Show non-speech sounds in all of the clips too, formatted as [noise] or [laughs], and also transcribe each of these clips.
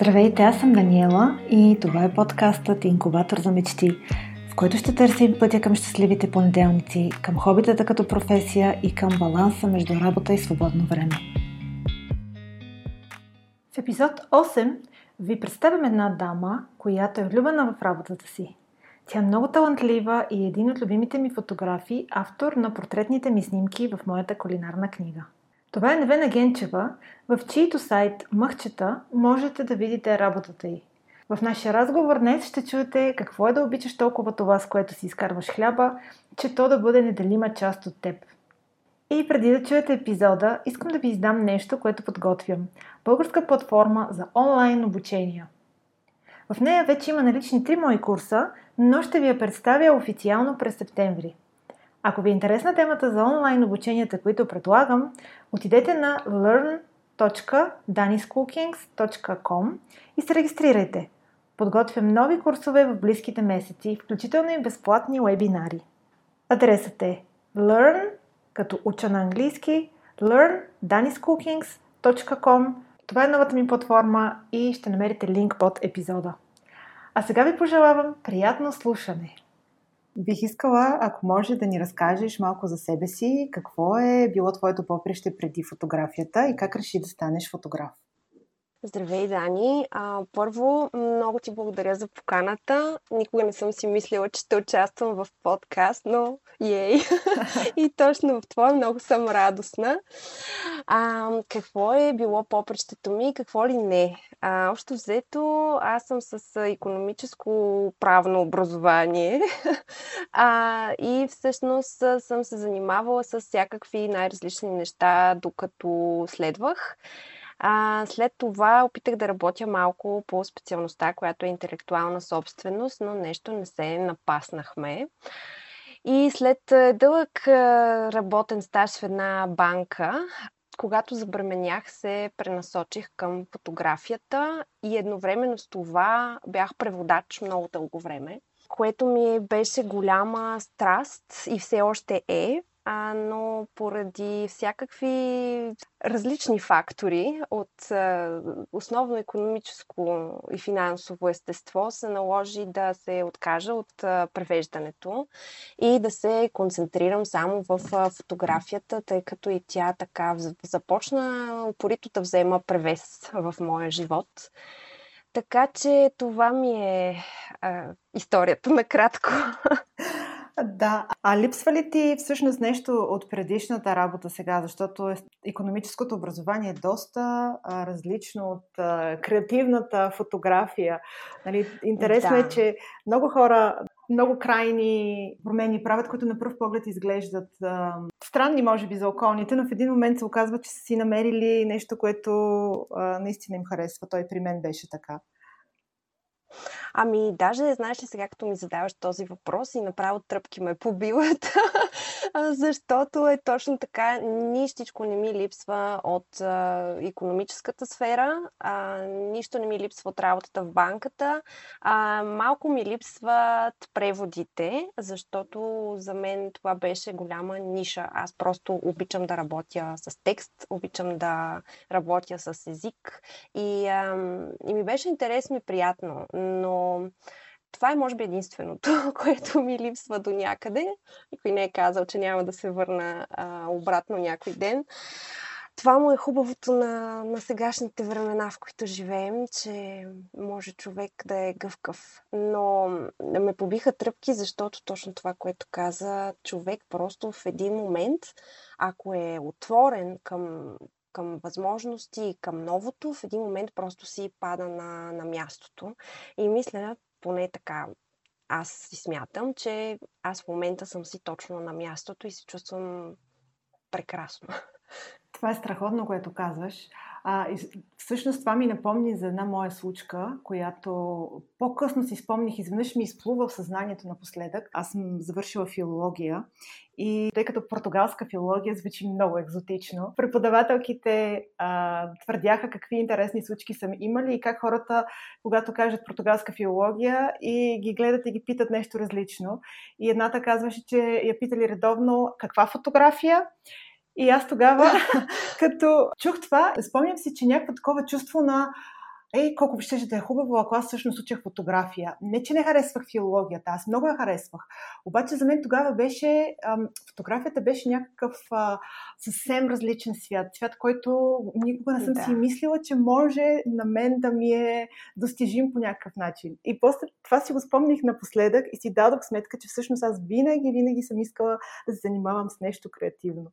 Здравейте, аз съм Даниела и това е подкастът Инкубатор за мечти, в който ще търсим пътя към щастливите понеделници, към хобитата като професия и към баланса между работа и свободно време. В епизод 8 ви представям една дама, която е влюбена в работата си. Тя е много талантлива и е един от любимите ми фотографи, автор на портретните ми снимки в моята кулинарна книга – това е Невена Генчева, в чието сайт Мъхчета можете да видите работата й. В нашия разговор днес ще чуете какво е да обичаш толкова това, с което си изкарваш хляба, че то да бъде неделима част от теб. И преди да чуете епизода, искам да ви издам нещо, което подготвям. Българска платформа за онлайн обучения. В нея вече има налични три мои курса, но ще ви я представя официално през септември – ако ви е интересна темата за онлайн обученията, които предлагам, отидете на learn.daniscookings.com и се регистрирайте. Подготвям нови курсове в близките месеци, включително и безплатни вебинари. Адресът е learn, като уча на английски, learn.daniscookings.com Това е новата ми платформа и ще намерите линк под епизода. А сега ви пожелавам приятно слушане! Бих искала, ако може да ни разкажеш малко за себе си, какво е било твоето поприще преди фотографията и как реши да станеш фотограф. Здравей, Дани! А, първо, много ти благодаря за поканата. Никога не съм си мислила, че ще участвам в подкаст, но ей! [laughs] и точно в това много съм радостна. А, какво е било попрещето ми и какво ли не? А, общо взето, аз съм с економическо правно образование [laughs] а, и всъщност съм се занимавала с всякакви най-различни неща, докато следвах. А, след това опитах да работя малко по специалността, която е интелектуална собственост, но нещо не се напаснахме. И след дълъг работен стаж в една банка, когато забременях, се пренасочих към фотографията и едновременно с това бях преводач много дълго време, което ми беше голяма страст и все още е а, но поради всякакви различни фактори от а, основно економическо и финансово естество се наложи да се откажа от а, превеждането и да се концентрирам само в а, фотографията, тъй като и тя така започна упорито да взема превес в моя живот. Така че това ми е а, историята накратко. [laughs] Да, а липсва ли ти всъщност нещо от предишната работа сега, защото економическото образование е доста а, различно от а, креативната фотография. Нали, интересно е, да. е, че много хора много крайни промени правят, които на пръв поглед изглеждат а, странни, може би, за околните, но в един момент се оказва, че са си намерили нещо, което а, наистина им харесва. Той при мен беше така. Ами, даже, знаеш ли, сега като ми задаваш този въпрос и направо тръпки ме побиват, защото е точно така. Нищичко не ми липсва от а, економическата сфера, а, нищо не ми липсва от работата в банката. А, малко ми липсват преводите, защото за мен това беше голяма ниша. Аз просто обичам да работя с текст, обичам да работя с език и, а, и ми беше интересно и приятно, но това е, може би, единственото, [laughs] което ми липсва до някъде. Никой не е казал, че няма да се върна а, обратно някой ден. Това му е хубавото на, на сегашните времена, в които живеем, че може човек да е гъвкав. Но ме побиха тръпки, защото точно това, което каза човек, просто в един момент, ако е отворен към, към възможности, към новото, в един момент просто си пада на, на мястото. И мисля, поне така аз си смятам, че аз в момента съм си точно на мястото и се чувствам прекрасно. Това е страхотно, което казваш. А, и, всъщност това ми напомни за една моя случка, която по-късно си спомних, изведнъж ми изплува в съзнанието напоследък. Аз съм завършила филология и тъй като португалска филология звучи много екзотично, преподавателките а, твърдяха какви интересни случки са имали и как хората, когато кажат португалска филология и ги гледат и ги питат нещо различно. И едната казваше, че я питали редовно каква фотография и аз тогава, [laughs] като чух това, спомням си, че някакво такова чувство на ей, колко ще да е хубаво, ако аз всъщност учех фотография. Не, че не харесвах филологията, аз много я харесвах. Обаче за мен тогава беше, ам, фотографията беше някакъв а, съвсем различен свят. Свят, който никога не съм да. си мислила, че може на мен да ми е достижим по някакъв начин. И после това си го спомних напоследък и си дадох сметка, че всъщност аз винаги, винаги съм искала да се занимавам с нещо креативно.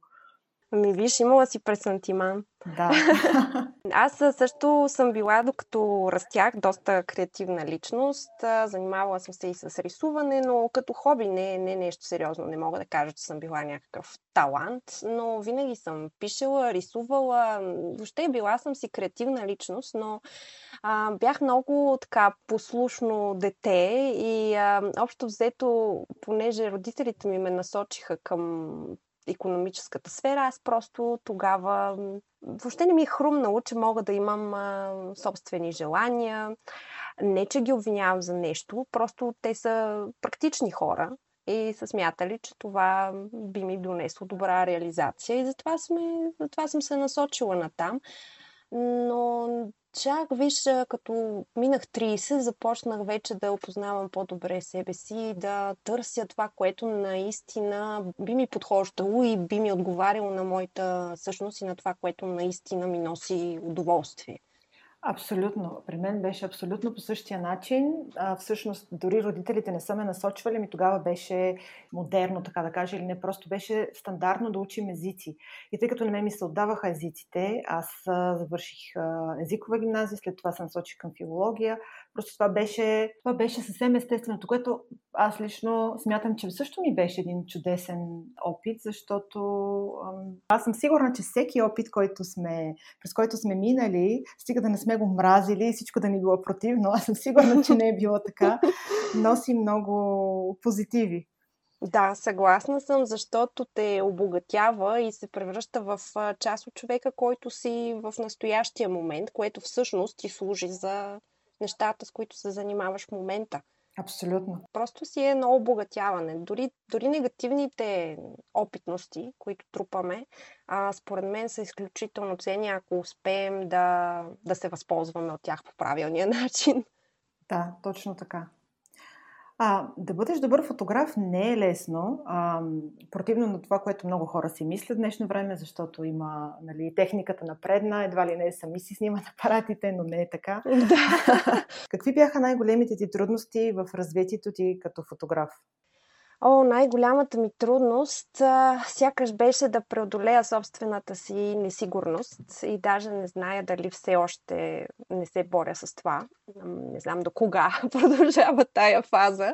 Ами виж, имала си пресантиман. Да. [laughs] Аз също съм била, докато растях, доста креативна личност. Занимавала съм се и с рисуване, но като хоби не, не нещо сериозно. Не мога да кажа, че съм била някакъв талант, но винаги съм пишела, рисувала. Въобще била съм си креативна личност, но а, бях много така послушно дете и а, общо взето, понеже родителите ми ме насочиха към економическата сфера, аз просто тогава въобще не ми е хрумнало, че мога да имам а, собствени желания. Не, че ги обвинявам за нещо, просто те са практични хора и са смятали, че това би ми донесло добра реализация и затова, сме, затова съм се насочила на там. Но чак, виж, като минах 30, започнах вече да опознавам по-добре себе си и да търся това, което наистина би ми подхождало и би ми отговаряло на моята същност и на това, което наистина ми носи удоволствие. Абсолютно. При мен беше абсолютно по същия начин. А, всъщност, дори родителите не са ме насочвали, ми тогава беше модерно, така да кажа, или не, просто беше стандартно да учим езици. И тъй като на мен ми се отдаваха езиците, аз а, завърших а, езикова гимназия, след това се насочих към филология. Просто това беше, това беше съвсем естественото, което аз лично смятам, че също ми беше един чудесен опит, защото аз съм сигурна, че всеки опит, който сме, през който сме минали, стига да не сме го мразили и всичко да ни било противно, аз съм сигурна, че не е било така, носи много позитиви. Да, съгласна съм, защото те обогатява и се превръща в част от човека, който си в настоящия момент, което всъщност ти служи за нещата, с които се занимаваш в момента. Абсолютно. Просто си е едно обогатяване. Дори, дори негативните опитности, които трупаме, а, според мен са изключително ценни, ако успеем да, да се възползваме от тях по правилния [laughs] начин. Да, точно така. А, да бъдеш добър фотограф не е лесно, а, противно на това, което много хора си мислят днешно време, защото има нали, техниката напредна, едва ли не сами си снимат [laughs] апаратите, но не е така. Да. [laughs] Какви бяха най-големите ти трудности в развитието ти като фотограф? О, най-голямата ми трудност а, сякаш беше да преодолея собствената си несигурност и даже не зная дали все още не се боря с това. Не знам до кога [laughs] продължава тая фаза,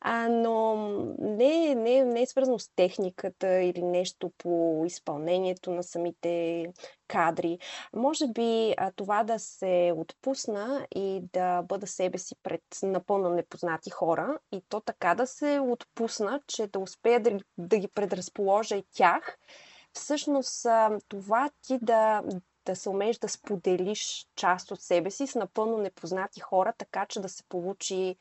а, но не, не, не е свързано с техниката или нещо по изпълнението на самите кадри. Може би а, това да се отпусна и да бъда себе си пред напълно непознати хора и то така да се отпусна, че да успея да, да ги предразположа и тях. Всъщност това ти да, да се умееш да споделиш част от себе си с напълно непознати хора, така че да се получи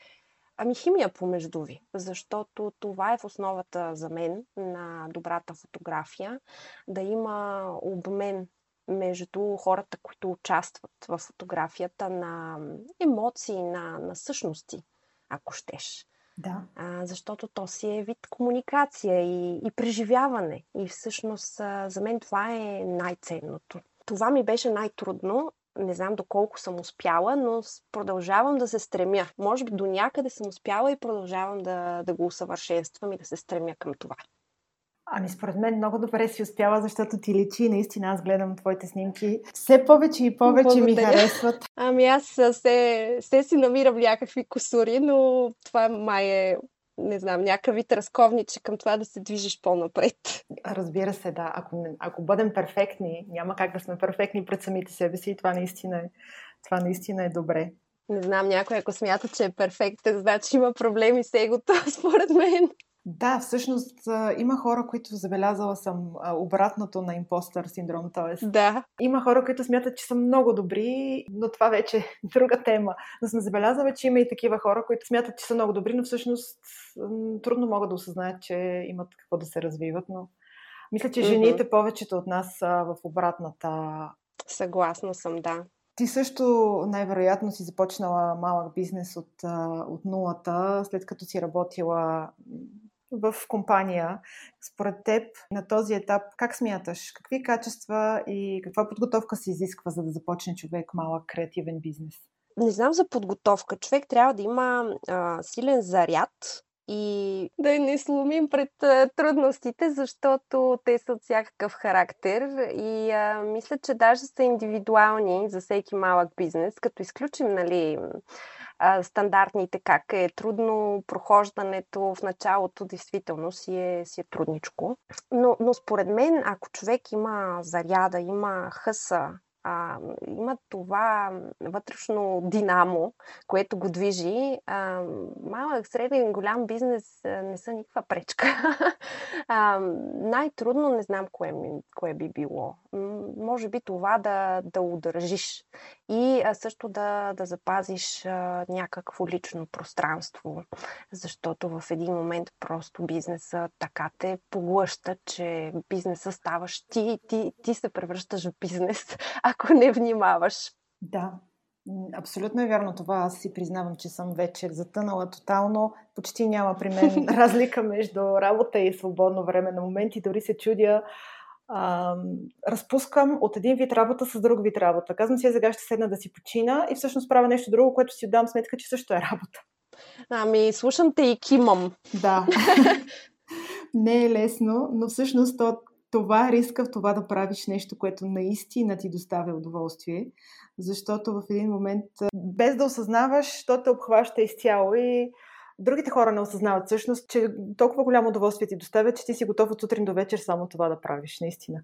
Ами химия помежду ви, защото това е в основата за мен на добрата фотография, да има обмен между хората, които участват в фотографията на емоции, на, на същности, ако щеш. Да. А, защото то си е вид комуникация и, и преживяване. И всъщност а, за мен това е най-ценното. Това ми беше най-трудно. Не знам доколко съм успяла, но продължавам да се стремя. Може би до някъде съм успяла и продължавам да, да го усъвършенствам и да се стремя към това. Ами според мен много добре си успяла, защото ти личи. Наистина аз гледам твоите снимки. Все повече и повече Благодаря. ми харесват. [laughs] Ами аз се, се си намирам някакви косури, но това май е не знам, някакъв вид разковниче към това да се движиш по-напред. Разбира се, да. Ако, ако бъдем перфектни, няма как да сме перфектни пред самите себе си и това наистина е, това наистина е добре. Не знам, някой ако смята, че е перфектен, значи има проблеми с егото, [laughs] според мен. Да, всъщност има хора, които забелязала съм обратното на импостър синдром, т.е. Да. Има хора, които смятат, че са много добри, но това вече е [laughs] друга тема. Но съм забелязала, че има и такива хора, които смятат, че са много добри, но всъщност трудно могат да осъзнаят, че имат какво да се развиват, но мисля, че жените повечето от нас са в обратната Съгласна съм, да. Ти също най-вероятно си започнала малък бизнес от, от нулата, след като си работила в компания. Според теб на този етап как смяташ? Какви качества и каква подготовка се изисква, за да започне човек малък креативен бизнес? Не знам за подготовка. Човек трябва да има а, силен заряд и да не сломим пред а, трудностите, защото те са от всякакъв характер и а, мисля, че даже са индивидуални за всеки малък бизнес, като изключим нали, а, стандартните, как е трудно прохождането в началото, действително си е, си е трудничко. Но, но според мен, ако човек има заряда, има хъса а, има това вътрешно динамо, което го движи. А, малък, среден, голям бизнес не са никаква пречка. [laughs] а, най-трудно не знам кое, кое би било. Може би това да, да удържиш и също да, да запазиш някакво лично пространство, защото в един момент просто бизнеса така те поглъща, че бизнеса ставаш ти, ти, ти се превръщаш в бизнес, [laughs] ако не внимаваш. Да, Абсолютно е вярно това. Аз си признавам, че съм вече затънала тотално. Почти няма при мен [laughs] разлика между работа и свободно време. На моменти дори се чудя. А, разпускам от един вид работа с друг вид работа. Казвам си, сега ще седна да си почина и всъщност правя нещо друго, което си дам сметка, че също е работа. Ами, слушам те и кимам. Да. [laughs] Не е лесно, но всъщност то това е риска в това да правиш нещо, което наистина ти доставя удоволствие, защото в един момент, без да осъзнаваш, то те обхваща изцяло и другите хора не осъзнават всъщност, че толкова голямо удоволствие ти доставя, че ти си готов от сутрин до вечер само това да правиш, наистина.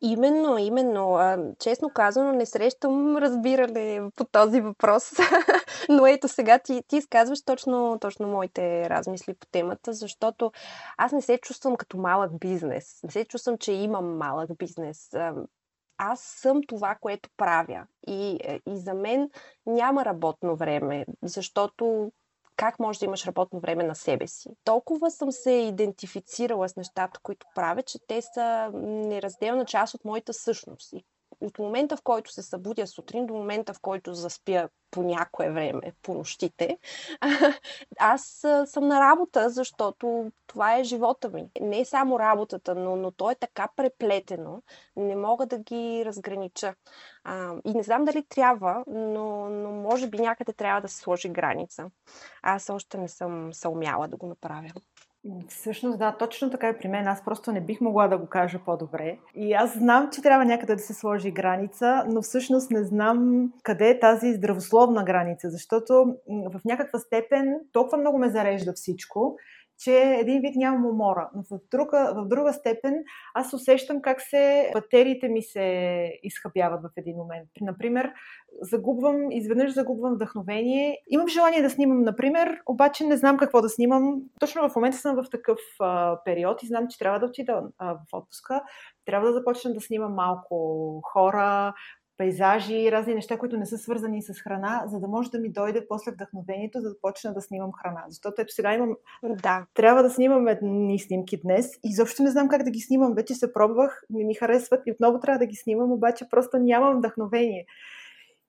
Именно, именно. Честно казано, не срещам разбиране по този въпрос. [laughs] Но ето сега ти, ти изказваш точно, точно моите размисли по темата, защото аз не се чувствам като малък бизнес. Не се чувствам, че имам малък бизнес. Аз съм това, което правя. И, е, и за мен няма работно време, защото как можеш да имаш работно време на себе си. Толкова съм се идентифицирала с нещата, които правя, че те са неразделна част от моята същност. И от момента, в който се събудя сутрин до момента, в който заспя по някое време, по нощите, [laughs] аз съм на работа, защото това е живота ми. Не е само работата, но, но то е така преплетено, не мога да ги разгранича. А, и не знам дали трябва, но, но може би някъде трябва да се сложи граница. Аз още не съм съумяла да го направя. Всъщност, да, точно така е при мен. Аз просто не бих могла да го кажа по-добре. И аз знам, че трябва някъде да се сложи граница, но всъщност не знам къде е тази здравословна граница, защото в някаква степен толкова много ме зарежда всичко, че един вид нямам умора. Но в друга, в друга степен аз усещам как се батериите ми се изхъбяват в един момент. Например, загубвам, изведнъж загубвам вдъхновение. Имам желание да снимам, например, обаче не знам какво да снимам. Точно в момента съм в такъв а, период и знам, че трябва да отида а, в отпуска. Трябва да започна да снимам малко хора, пейзажи, разни неща, които не са свързани с храна, за да може да ми дойде после вдъхновението, за да почна да снимам храна. Защото ето сега имам... Да. Трябва да снимам едни снимки днес и изобщо не знам как да ги снимам. Вече се пробвах, не ми харесват и отново трябва да ги снимам, обаче просто нямам вдъхновение.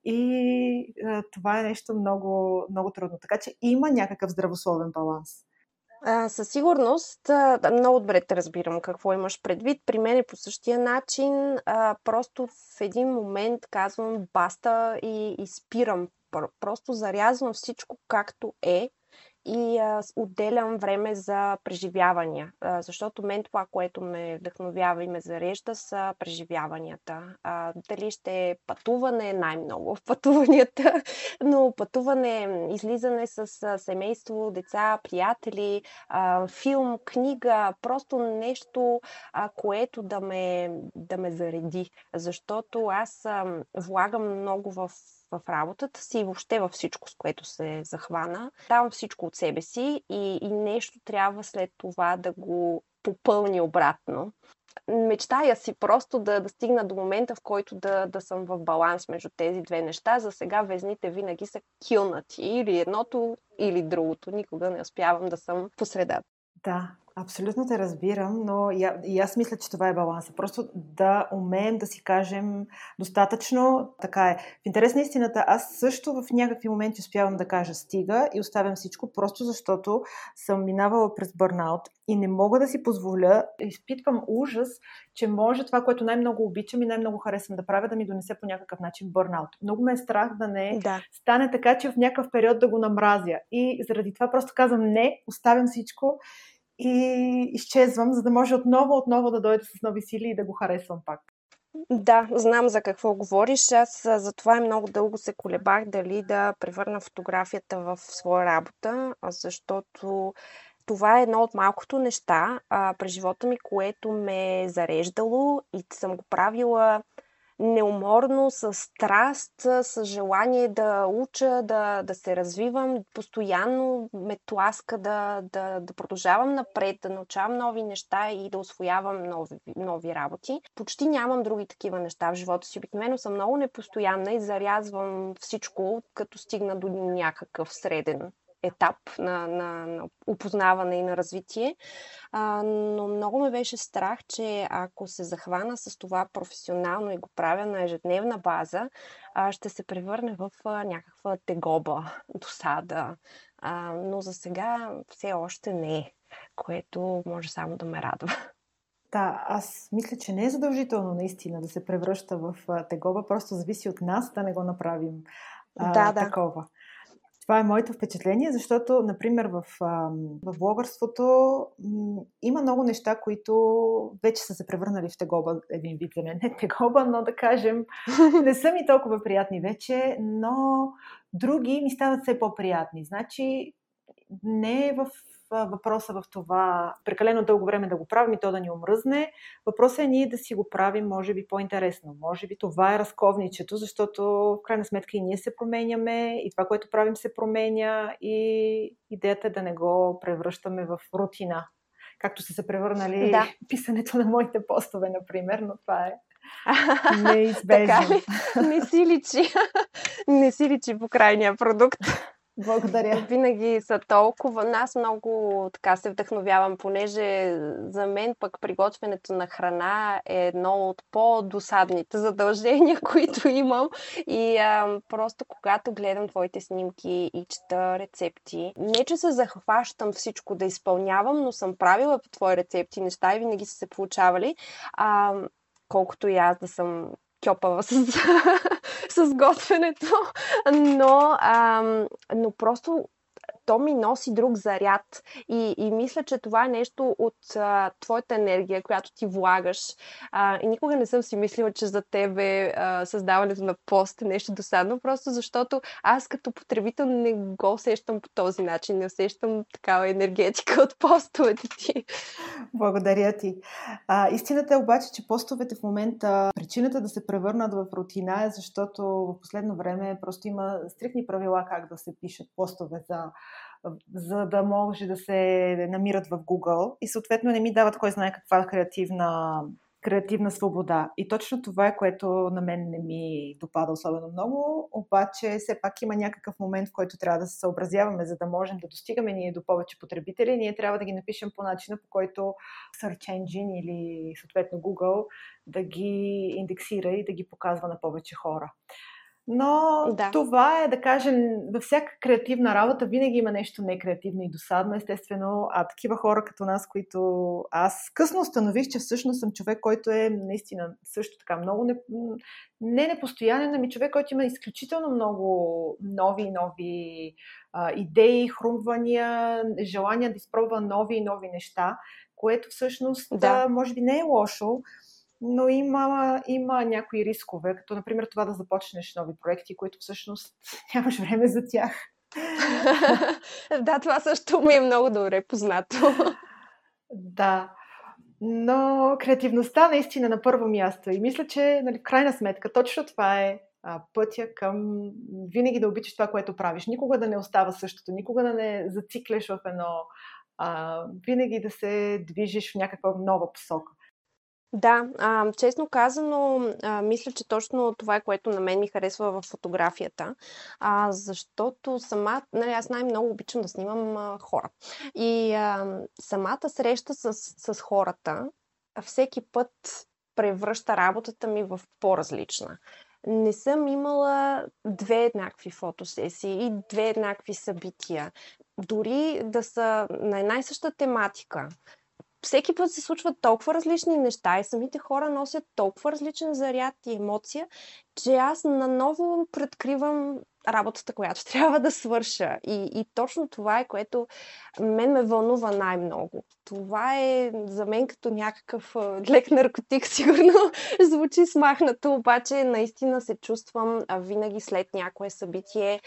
И а, това е нещо много, много трудно. Така че има някакъв здравословен баланс. Със сигурност, много добре те разбирам какво имаш предвид. При мен е по същия начин. Просто в един момент казвам баста и, и спирам. Просто зарязвам всичко както е и а, отделям време за преживявания, а, защото мен това, което ме вдъхновява и ме зарежда, са преживяванията. А, дали ще е пътуване, най-много в пътуванията, [laughs] но пътуване, излизане с семейство, деца, приятели, а, филм, книга, просто нещо, а, което да ме, да ме зареди, защото аз а, влагам много в в работата си и въобще във всичко, с което се захвана. Давам всичко от себе си и, и нещо трябва след това да го попълни обратно. Мечтая си просто да, да стигна до момента, в който да, да съм в баланс между тези две неща. За сега везните винаги са килнати. Или едното, или другото. Никога не успявам да съм по средата. Да, Абсолютно те разбирам, но и, и аз мисля, че това е баланса. Просто да умеем да си кажем достатъчно. Така е. В интерес на истината, аз също в някакви моменти успявам да кажа стига и оставям всичко, просто защото съм минавала през бърнаут и не мога да си позволя, изпитвам ужас, че може това, което най-много обичам и най-много харесвам да правя, да ми донесе по някакъв начин бърнаут. Много ме е страх да не да. стане така, че в някакъв период да го намразя. И заради това просто казвам не, оставям всичко и изчезвам, за да може отново, отново да дойда с нови сили и да го харесвам пак. Да, знам за какво говориш. Аз за това много дълго се колебах дали да превърна фотографията в своя работа, защото това е едно от малкото неща а, през живота ми, което ме е зареждало и съм го правила неуморно, с страст, с желание да уча, да, да се развивам, постоянно ме тласка да, да, да продължавам напред, да научавам нови неща и да освоявам нови, нови работи. Почти нямам други такива неща в живота си. Обикновено съм много непостоянна и зарязвам всичко, като стигна до някакъв среден етап на, на, на опознаване и на развитие. А, но много ме беше страх, че ако се захвана с това професионално и го правя на ежедневна база, а, ще се превърне в а, някаква тегоба, досада. А, но за сега все още не е, което може само да ме радва. Да, аз мисля, че не е задължително наистина да се превръща в тегоба, просто зависи от нас да не го направим а, да, да. такова. Това е моето впечатление, защото, например, в, в блогърството м- има много неща, които вече са се превърнали в тегоба, един вид за мен. Не тегоба, но да кажем, [laughs] не са ми толкова приятни вече, но други ми стават все по-приятни. Значи, не е в въпроса в това прекалено дълго време да го правим и то да ни омръзне. Въпросът е ние да си го правим, може би, по-интересно. Може би това е разковничето, защото в крайна сметка и ние се променяме, и това, което правим, се променя, и идеята е да не го превръщаме в рутина. Както са се превърнали да. писането на моите постове, например, но това е [laughs] неизбежно. така ли? Не си личи. [laughs] Не си личи по крайния продукт. Благодаря. [laughs] Винаги са толкова. Аз много така се вдъхновявам, понеже за мен пък приготвянето на храна е едно от по-досадните задължения, [laughs] които имам. И а, просто когато гледам твоите снимки и чета рецепти, не че се захващам всичко да изпълнявам, но съм правила по твои рецепти неща и винаги са се получавали. А, колкото и аз да съм кьопава с, [laughs] с готвенето, но, ам, но просто то ми носи друг заряд. И, и мисля, че това е нещо от а, твоята енергия, която ти влагаш. А, и никога не съм си мислила, че за тебе а, създаването на пост е нещо досадно, просто защото аз като потребител не го усещам по този начин. Не усещам такава енергетика от постовете ти. Благодаря ти. А, истината е обаче, че постовете в момента, причината да се превърнат в рутина е защото в последно време просто има стрикни правила как да се пишат постове за за да може да се намират в Google и съответно не ми дават кой знае каква креативна, креативна свобода. И точно това е, което на мен не ми допада особено много, обаче все пак има някакъв момент, в който трябва да се съобразяваме, за да можем да достигаме ние до повече потребители. Ние трябва да ги напишем по начина, по който Search Engine или съответно Google да ги индексира и да ги показва на повече хора. Но да. това е, да кажем, във всяка креативна работа винаги има нещо некреативно и досадно, естествено. А такива хора като нас, които аз късно установих, че всъщност съм човек, който е наистина също така много не, не непостоянен, ами човек, който има изключително много нови и нови а, идеи, хрумвания, желания да изпробва нови и нови неща, което всъщност да. може би не е лошо, но има, има някои рискове, като например това да започнеш нови проекти, които всъщност [laughs] нямаш време за тях. [laughs] да, това също ми е много добре познато. да. Но креативността наистина на първо място. И мисля, че нали, в крайна сметка точно това е а, пътя към винаги да обичаш това, което правиш. Никога да не остава същото, никога да не зацикляш в едно, а, винаги да се движиш в някаква нова посока. Да, а, честно казано, а, мисля, че точно това е което на мен ми харесва в фотографията, а, защото сама, нали, аз най-много обичам да снимам а, хора. И а, самата среща с, с хората всеки път превръща работата ми в по-различна. Не съм имала две еднакви фотосесии и две еднакви събития. Дори да са на една и съща тематика всеки път се случват толкова различни неща и самите хора носят толкова различен заряд и емоция, че аз наново предкривам работата, която [laughs] трябва да свърша. И, и точно това е, което мен ме вълнува най-много. Това е за мен като някакъв лек наркотик, [laughs] сигурно звучи смахнато, обаче наистина се чувствам винаги след някое събитие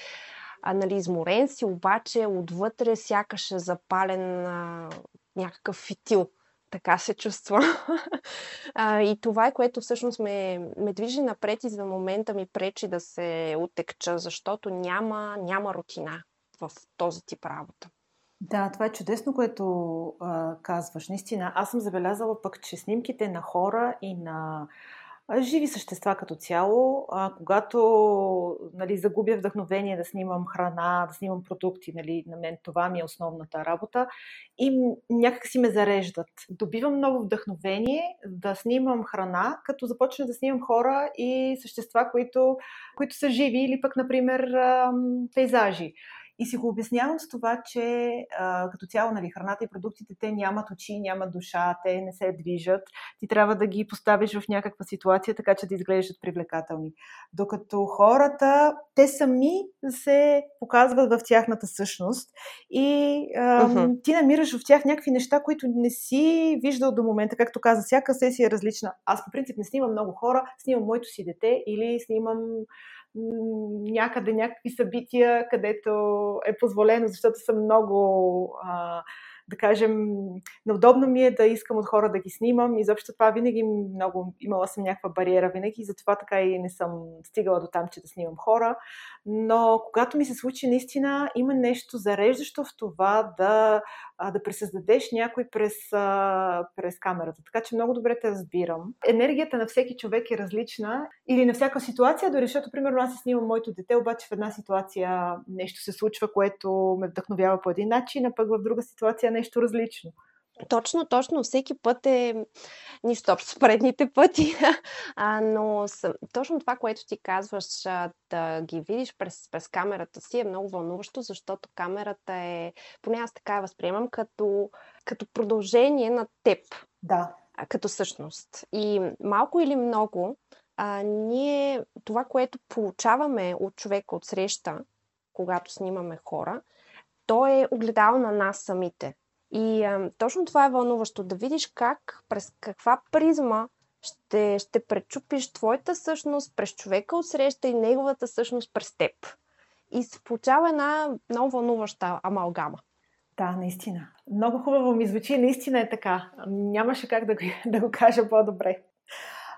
а, нали, изморен си, обаче отвътре сякаш е запален а, някакъв фитил. Така се чувства. [laughs] а, и това е което всъщност ме, ме движи напред и за момента ми пречи да се отекча, защото няма, няма рутина в този тип работа. Да, това е чудесно, което а, казваш. Наистина, аз съм забелязала пък, че снимките на хора и на живи същества като цяло. А, когато нали, загубя вдъхновение да снимам храна, да снимам продукти, нали, на мен това ми е основната работа, и някак си ме зареждат. Добивам много вдъхновение да снимам храна, като започна да снимам хора и същества, които, които са живи или пък, например, пейзажи. И си го обяснявам с това, че а, като цяло нали, храната и продуктите те нямат очи, нямат душа, те не се движат. Ти трябва да ги поставиш в някаква ситуация, така че да изглеждат привлекателни. Докато хората, те сами се показват в тяхната същност и а, uh-huh. ти намираш в тях някакви неща, които не си виждал до момента. Както каза, всяка сесия е различна. Аз по принцип не снимам много хора, снимам моето си дете или снимам някъде някакви събития, където е позволено, защото съм много а, да кажем, неудобно ми е да искам от хора да ги снимам. Изобщо това винаги много, имала съм някаква бариера винаги, затова така и не съм стигала до там, че да снимам хора. Но когато ми се случи, наистина има нещо зареждащо в това да, да пресъздадеш някой през, през камерата. Така че много добре те разбирам. Енергията на всеки човек е различна или на всяка ситуация, дори защото, примерно, аз снимам моето дете, обаче в една ситуация нещо се случва, което ме вдъхновява по един начин, а пък в друга ситуация нещо различно. Точно, точно. Всеки път е нищо общо с предните пъти. [laughs] А, но съ... точно това, което ти казваш, да ги видиш през, през камерата си е много вълнуващо, защото камерата е, поне аз така я възприемам, като, като продължение на теб. Да. Като същност. И малко или много, а, ние, това, което получаваме от човека от среща, когато снимаме хора, то е огледало на нас самите. И а, точно това е вълнуващо, да видиш как, през каква призма ще, ще пречупиш твоята същност през човека от среща и неговата същност през теб. И се получава една много вълнуваща амалгама. Да, наистина. Много хубаво ми звучи, наистина е така. Нямаше как да го, [laughs] да го кажа по-добре.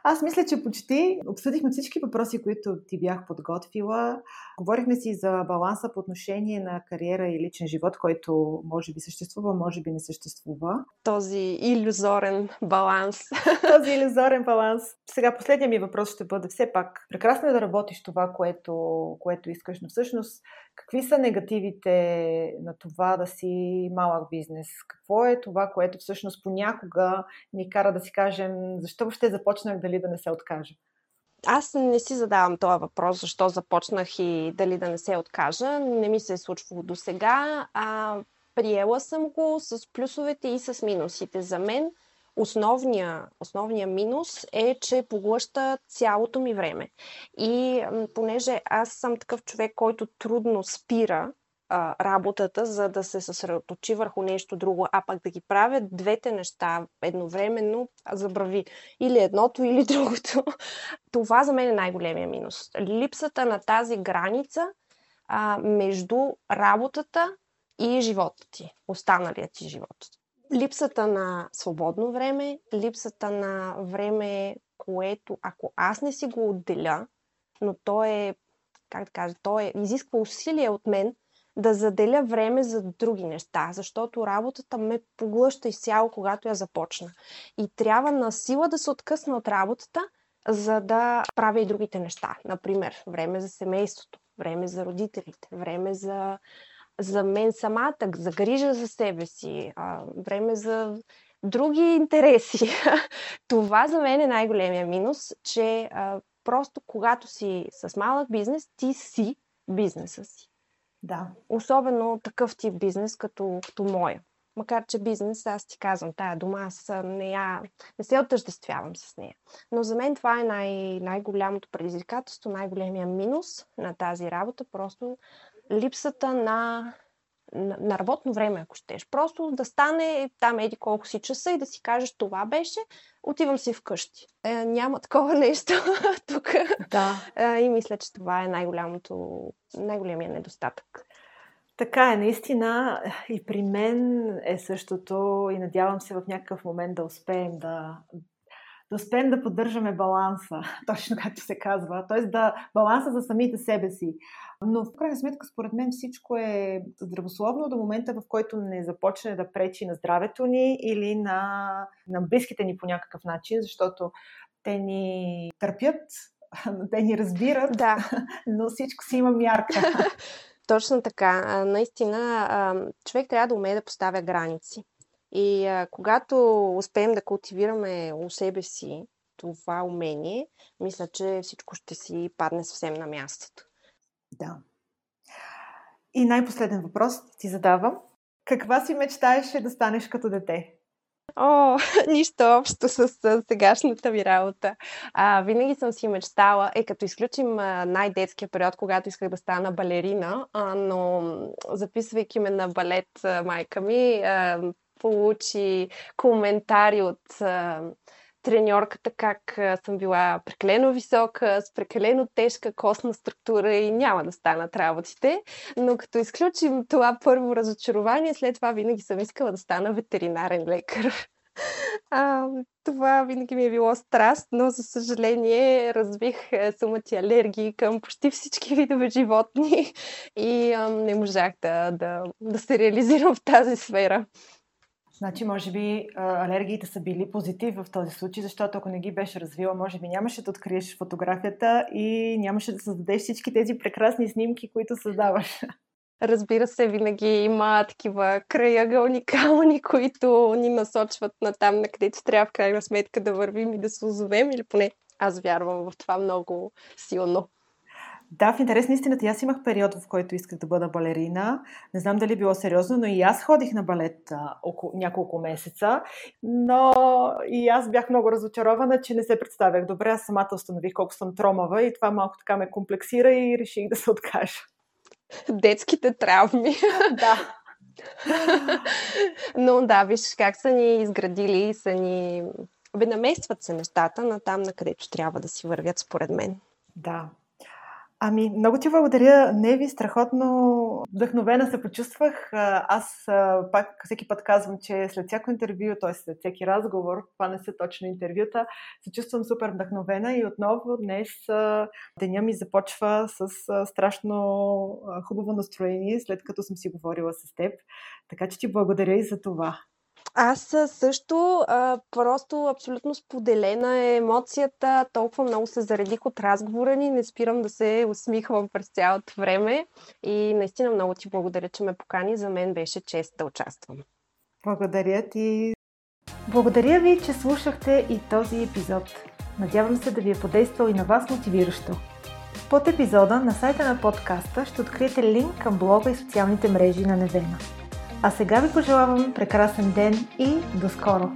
Аз мисля, че почти обсъдихме всички въпроси, които ти бях подготвила. Говорихме си за баланса по отношение на кариера и личен живот, който може би съществува, може би не съществува. Този иллюзорен баланс. [laughs] Този иллюзорен баланс. Сега последният ми въпрос ще бъде все пак. Прекрасно е да работиш това, което, което искаш, но всъщност Какви са негативите на това да си малък бизнес? Какво е това, което всъщност понякога ни кара да си кажем защо въобще започнах дали да не се откажа? Аз не си задавам този въпрос, защо започнах и дали да не се откажа. Не ми се е случвало до сега. А, приела съм го с плюсовете и с минусите. За мен основния, основния минус е, че поглъща цялото ми време. И понеже аз съм такъв човек, който трудно спира а, работата, за да се съсредоточи върху нещо друго, а пък да ги правя двете неща едновременно, забрави или едното, или [laughs] другото. Това за мен е най-големия минус. Липсата на тази граница а, между работата и живота ти, останалият ти живот липсата на свободно време, липсата на време, което ако аз не си го отделя, но то е, как да кажа, то е, изисква усилие от мен да заделя време за други неща, защото работата ме поглъща изцяло, когато я започна. И трябва на сила да се откъсна от работата, за да правя и другите неща. Например, време за семейството, време за родителите, време за, за мен самата, за грижа за себе си, време за други интереси. [laughs] Това за мен е най-големия минус, че просто когато си с малък бизнес, ти си бизнеса си. Да. Особено такъв тип бизнес, като, като моя. Макар, че бизнес, аз ти казвам, тая дума, аз не, я, не се отъждествявам с нея. Но за мен това е най- най-голямото предизвикателство, най-големия минус на тази работа. Просто липсата на, на, на работно време, ако щеш. Просто да стане там еди колко си часа и да си кажеш това беше, отивам си вкъщи. Е, няма такова [laughs] нещо тук. Да. Е, и мисля, че това е най-голямото, най-големия недостатък. Така е, наистина и при мен е същото и надявам се в някакъв момент да успеем да, да успеем да поддържаме баланса, [laughs] точно както се казва, т.е. да баланса за самите себе си. Но в крайна сметка, според мен, всичко е здравословно до момента, в който не започне да пречи на здравето ни или на, на близките ни по някакъв начин, защото те ни търпят, [laughs] те ни разбират, да. [laughs] но всичко си има мярка. Точно така. Наистина, човек трябва да умее да поставя граници. И а, когато успеем да култивираме у себе си това умение, мисля, че всичко ще си падне съвсем на мястото. Да. И най-последен въпрос ти задавам. Каква си мечтаеше да станеш като дете? О, [laughs] нищо общо с, с сегашната ми работа. А, винаги съм си мечтала, е като изключим най-детския период, когато исках да стана балерина, а, но записвайки ме на балет майка ми, а, получи коментари от треньорката как съм била прекалено висока, с прекалено тежка костна структура и няма да станат работите. Но като изключим това първо разочарование, след това винаги съм искала да стана ветеринарен лекар. А, това винаги ми е било страст, но за съжаление развих сумати алергии към почти всички видове животни и а, не можах да, да, да се реализирам в тази сфера. Значи, може би алергиите са били позитив в този случай, защото ако не ги беше развила, може би нямаше да откриеш фотографията и нямаше да създадеш всички тези прекрасни снимки, които създаваш. Разбира се, винаги има такива краягълни камъни, които ни насочват на там, на където трябва в крайна сметка да вървим и да се озовем, или поне аз вярвам в това много силно. Да, в интерес на истината, аз имах период, в който исках да бъда балерина. Не знам дали било сериозно, но и аз ходих на балет а, около, няколко месеца. Но и аз бях много разочарована, че не се представях добре. Аз самата установих колко съм тромава и това малко така ме комплексира и реших да се откажа. Детските травми. Да. Но да, виж как са ни изградили и са ни... Бе, наместват се нещата на там, на където трябва да си вървят, според мен. Да, Ами, много ти благодаря, Неви, страхотно вдъхновена се почувствах. Аз пак всеки път казвам, че след всяко интервю, т.е. след всеки разговор, това не са точно интервюта, се чувствам супер вдъхновена и отново днес деня ми започва с страшно хубаво настроение, след като съм си говорила с теб. Така че ти благодаря и за това. Аз също а, просто абсолютно споделена е емоцията. Толкова много се заредих от разговора ни. Не спирам да се усмихвам през цялото време. И наистина много ти благодаря, че ме покани. За мен беше чест да участвам. Благодаря ти. Благодаря ви, че слушахте и този епизод. Надявам се да ви е подействал и на вас мотивиращо. Под епизода на сайта на подкаста ще откриете линк към блога и социалните мрежи на Невена. А сега ви пожелавам прекрасен ден и до скоро!